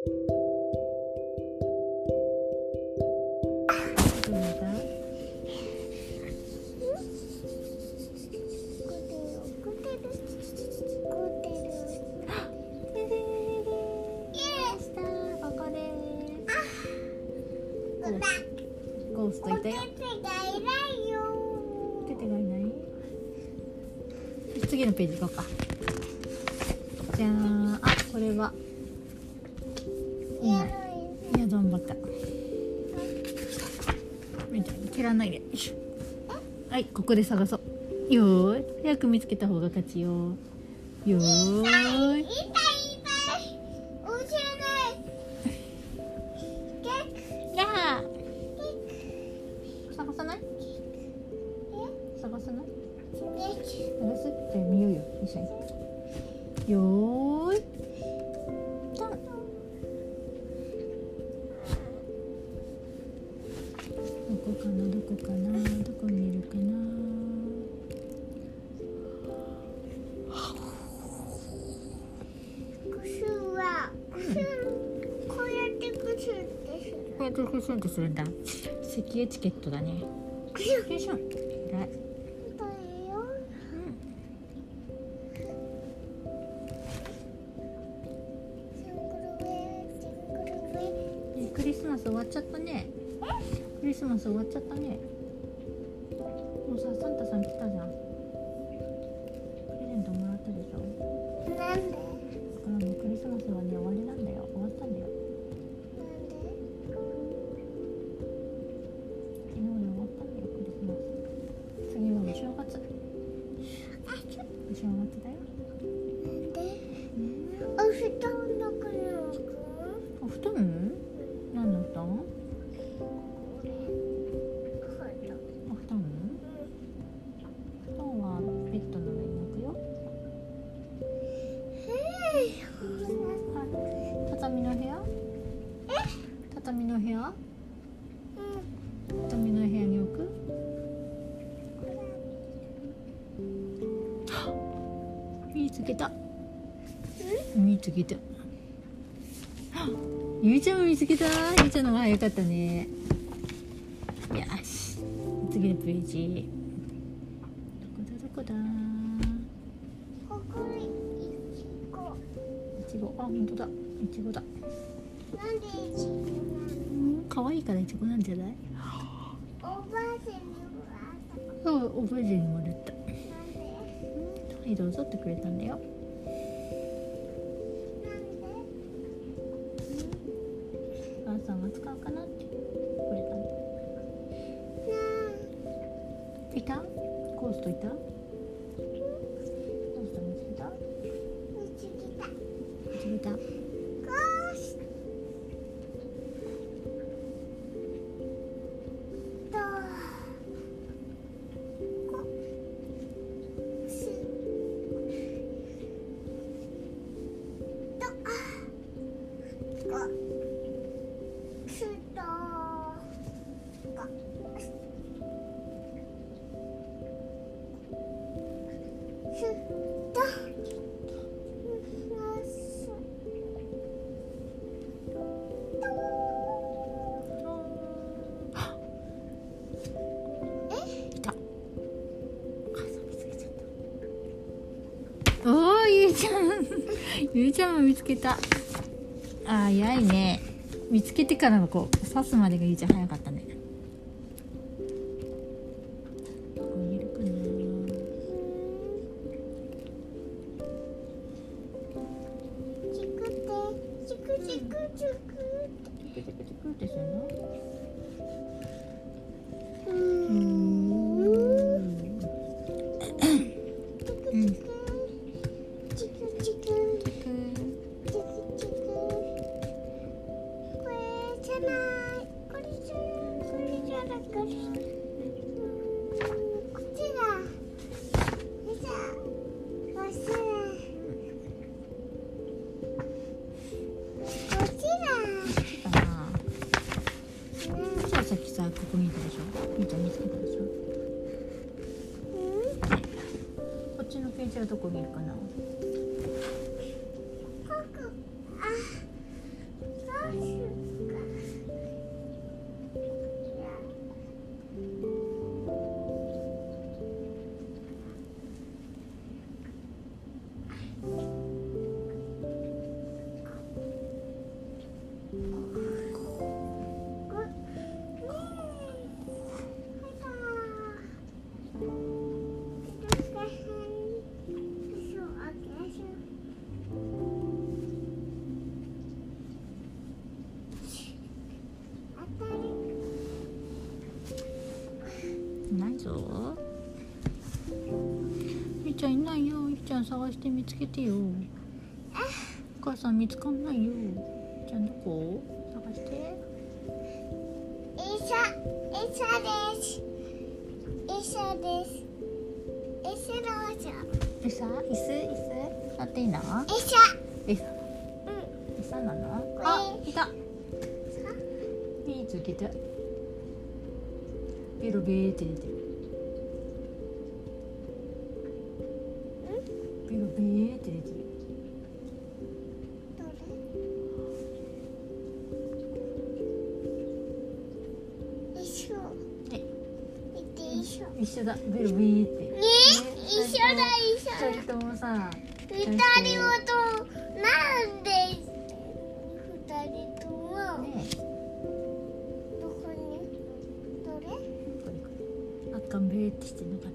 ゴースト。いたよ。テテがいない次のページ行こうか。じゃああこれはいないいやどんばった。みたいに蹴らないで。はいここで探そう。よーい。早く見つけた方が勝ちよよーい。こかなどこかなどこにいるかな。こうやってクシュンとするんだ。席エチケットだね。クシュン。偉いつけた。ゆいちゃんも見つけた。ゆいちゃんの方が早かったね。よし。次のページ。どこだ？どこだ？いちご。あ本当だ。いちごだ。うん可愛いからいちごなんじゃない？そうおばあちゃんにもらった。はいどうぞってくれたんだよさんが使うかなってくれだいた？コーストいた？ゆいちゃんも見つけた。あーやいね。見つけてからのこう刺すまでがゆいちゃん早かったね。ここにいるかな。チクチクチクって。するの？うーん探して見つけてよ。お母さん見つかんないよ。ちゃんどこ探して。医者医者です。です。医者どうぞえさ椅子？椅子？座っていいの？医者。えさうん。餌なの？あいた。見つけたベロベーって出てるだベロベーってね一緒だ一緒。だ二人とも。さ二人はとなんで？二人とも。ねどこに？どれ？あっかんべーってしてんのか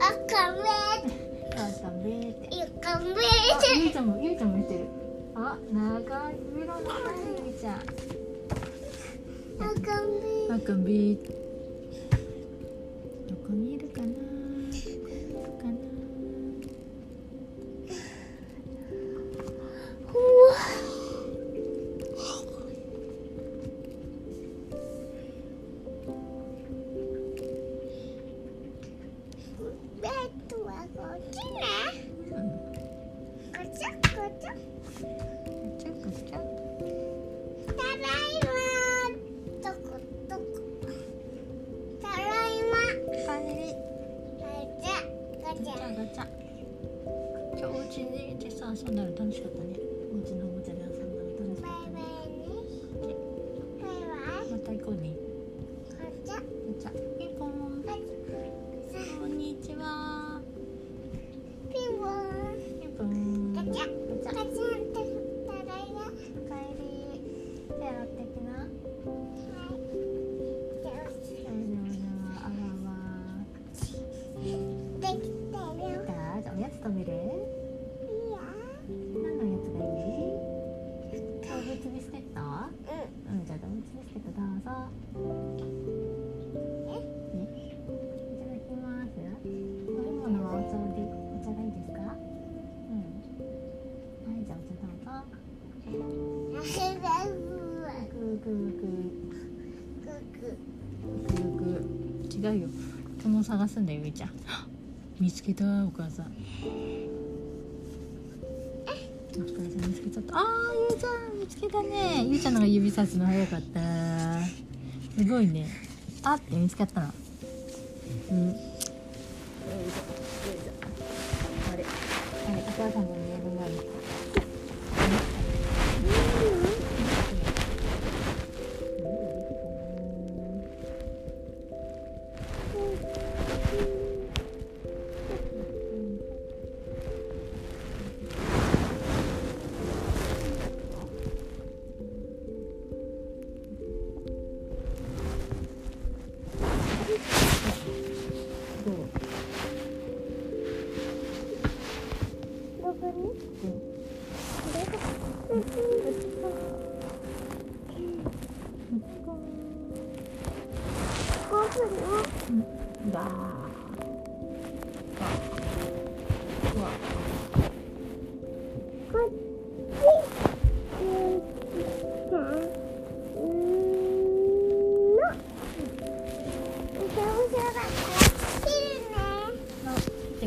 赤目なあっかんべーって赤目あゆいちゃんもゆいちゃんも見てるあ長いベロ長いゆいちゃん赤目あっかんべーどこにいてさ遊んだの楽しかったね。おうちの違うよ。その探すんだよゆいちゃん。見つけたお母さん。お疲れさん見つけちゃった。あーゆいちゃん見つけたね。ゆいちゃんのが指さすの早かった。すごいね。あって見つかったの。うん。あれ。あれお母さんの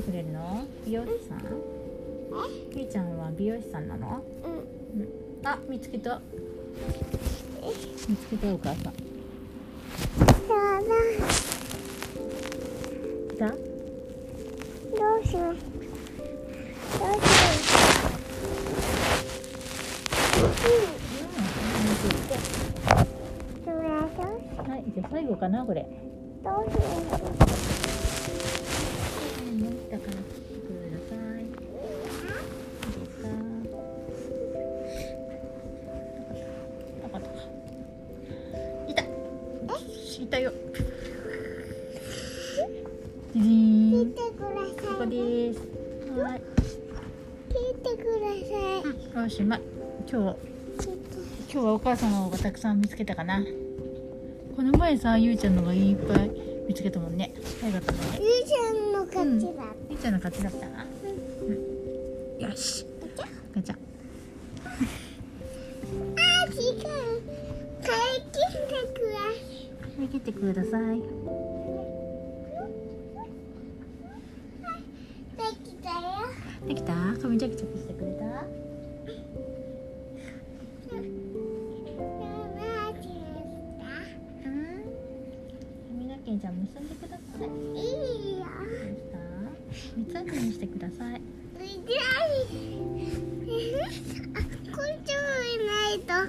てくれるの？美容師さん？ゆいちゃんは美容師さんなの？うん。あ見つけた。見つけたお母さん。どうしよう。どうしよう。はいじゃあ最後かなこれどうしよ何だから来てくださいいいですかなかったかいたいたよ。じじーん聞いてくだここさいですはい聞いてくださいうんよ。しま今日今日はお母さんの方がたくさん見つけたかなこの前さゆうちゃんのがいっぱい見つけたもんね早かったもんねうん。ゆうちゃんの勝ちだったな。うん。よし。ガチャ。あー違う帰ってくだ見切ってくださいできたよ。できた？髪チャキチャキしてくれた？うん。髪の毛じゃあ結んでください？してください。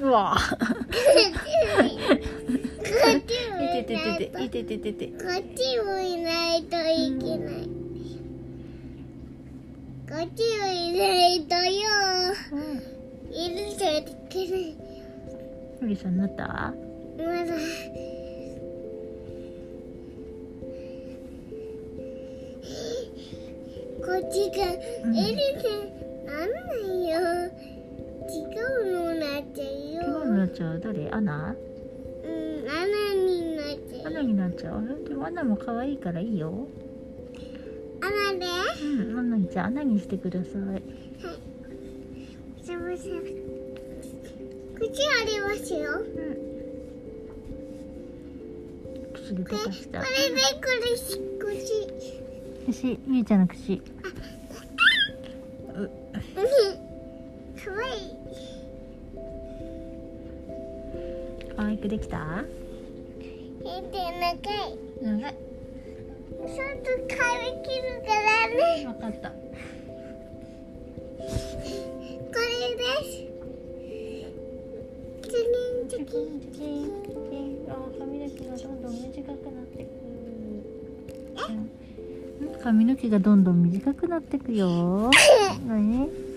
うわ。いてていてていててててこっちもいないといけない。こっちもいないとよ。うん。いるといけない。さんなった？ちゃう誰？アナ？うん穴になっちゃう。アナになっちゃう？でもアナも可愛いからいいよ。穴で？うんアナにじゃあアナにしてください。すみません口ありますよ。うん。口で溶かした。れでこれし口。口ゆいちゃんの口できた？長い。長い。ちょっと髪切るからね。分かった。これです。チリンチチキキン。ンチキンチキン。髪の毛がどんどん短くなってく。うん髪の毛がどんどん短くなってくよ。何？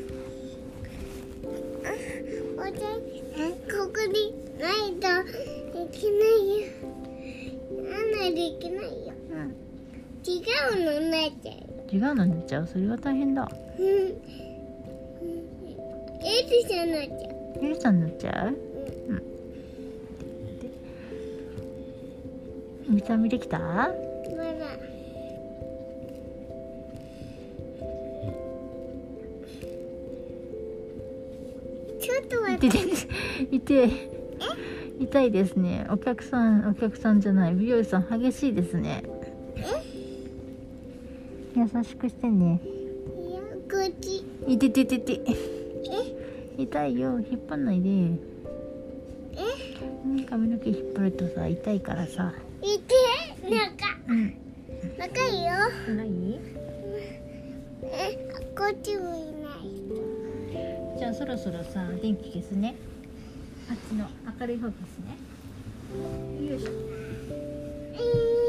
ないとできないよ。あんなできないよ。うん。違うのになっちゃう違うのになっちゃう？それは大変だ。うん。うん。エリさんになっちゃう。ゆりさんになっちゃう？見た目できた？まだ。ちょっと待って。痛い痛い痛いですね。お客さんお客さんじゃない。美容師さん激しいですね。優しくしてね。いててててえ？痛いよ。引っ張んないで。え？うん髪の毛引っ張るとさ痛いからさ。い？て中？うん。仲いいよ。ない？え？こっちもいない。じゃあそろそろさ電気消すねあっちの明るい方ですね。よいしょ。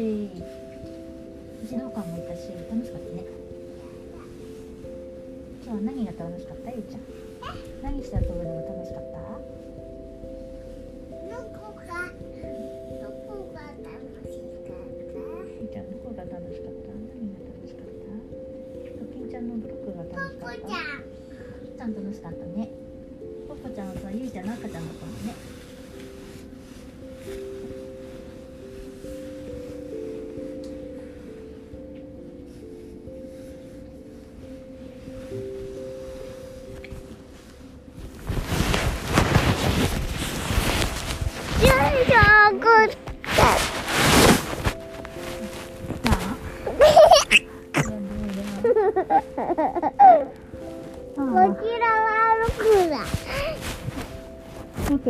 し児童館もいたし楽しかったね。今日は何が楽しかった？ゆうちゃん。何して遊ぶの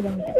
枕みたい。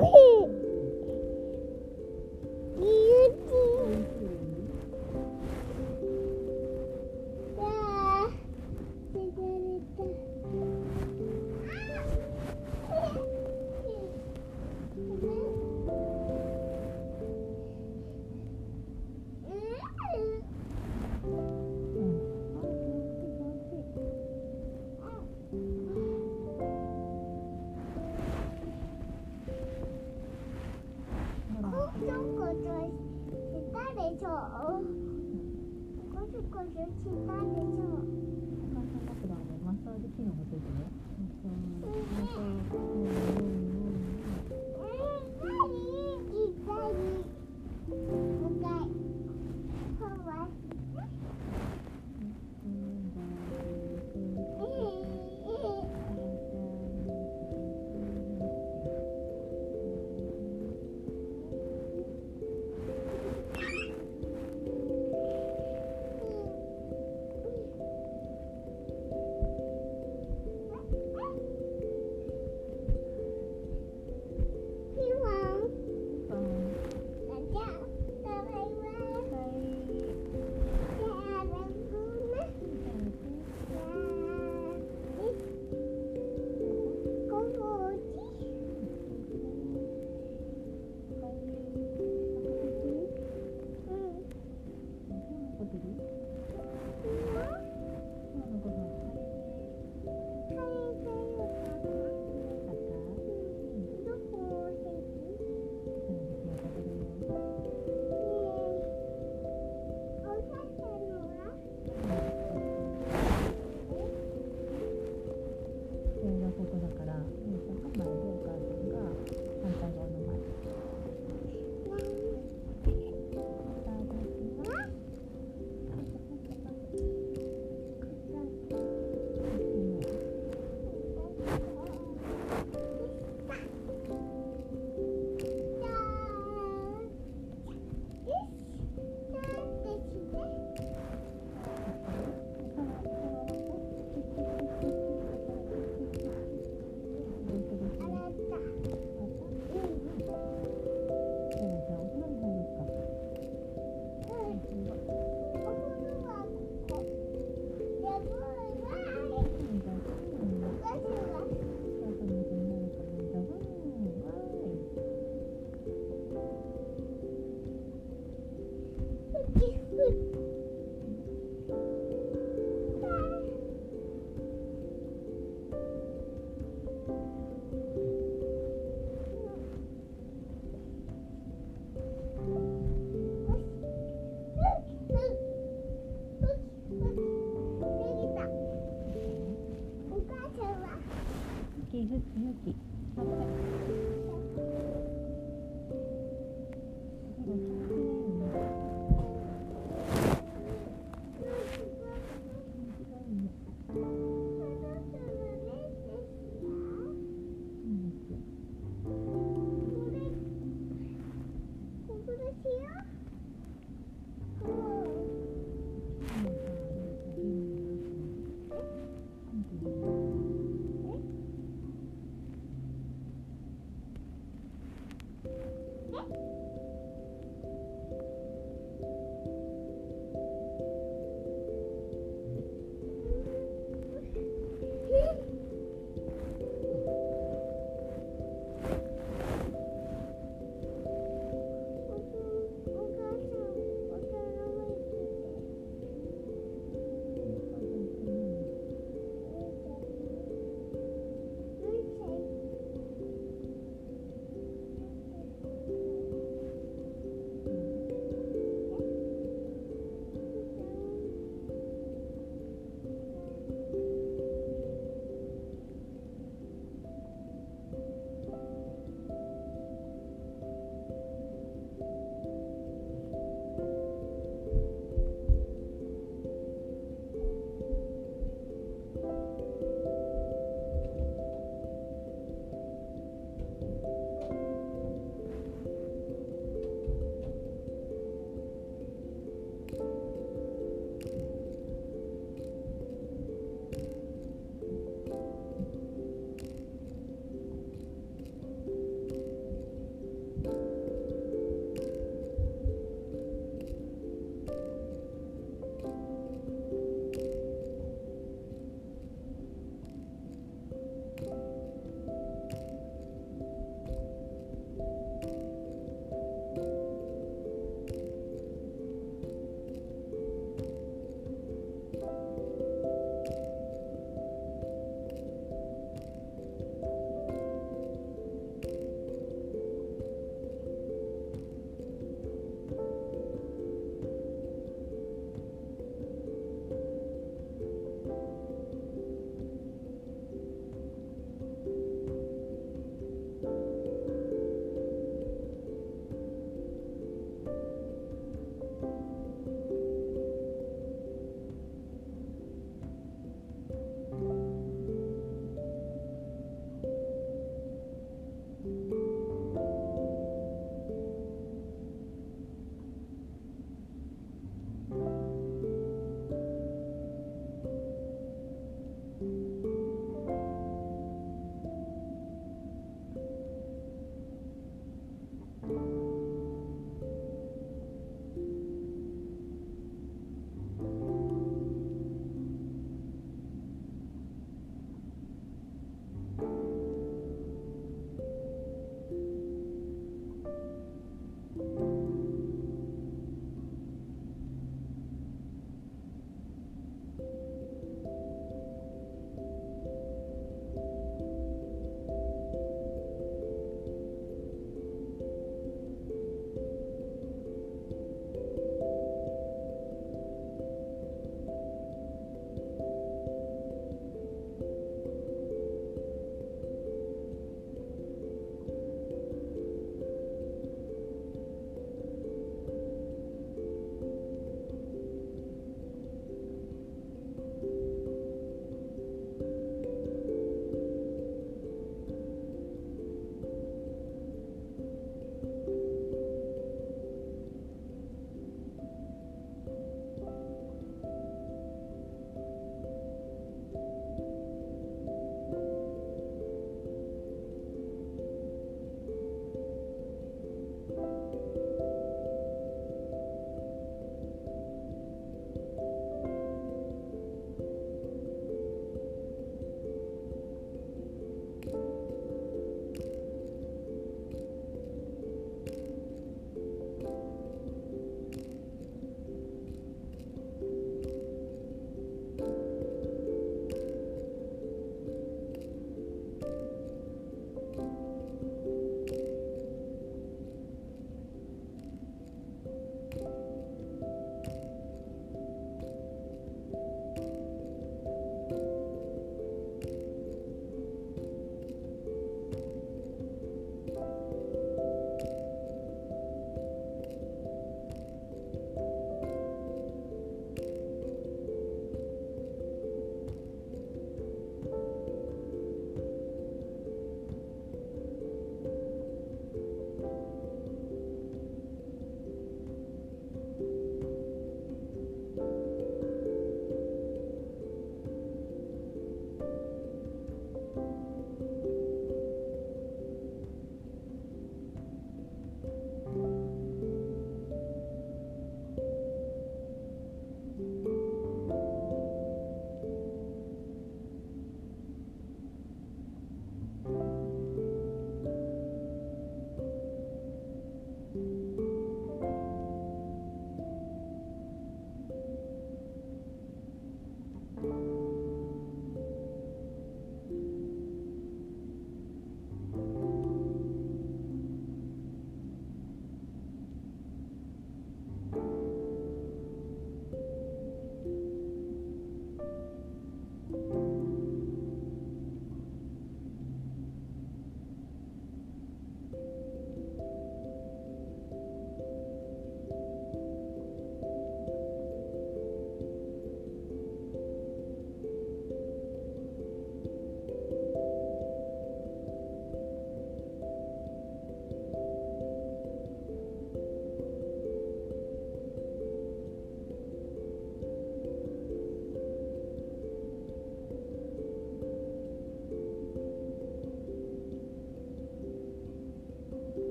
できふつよき。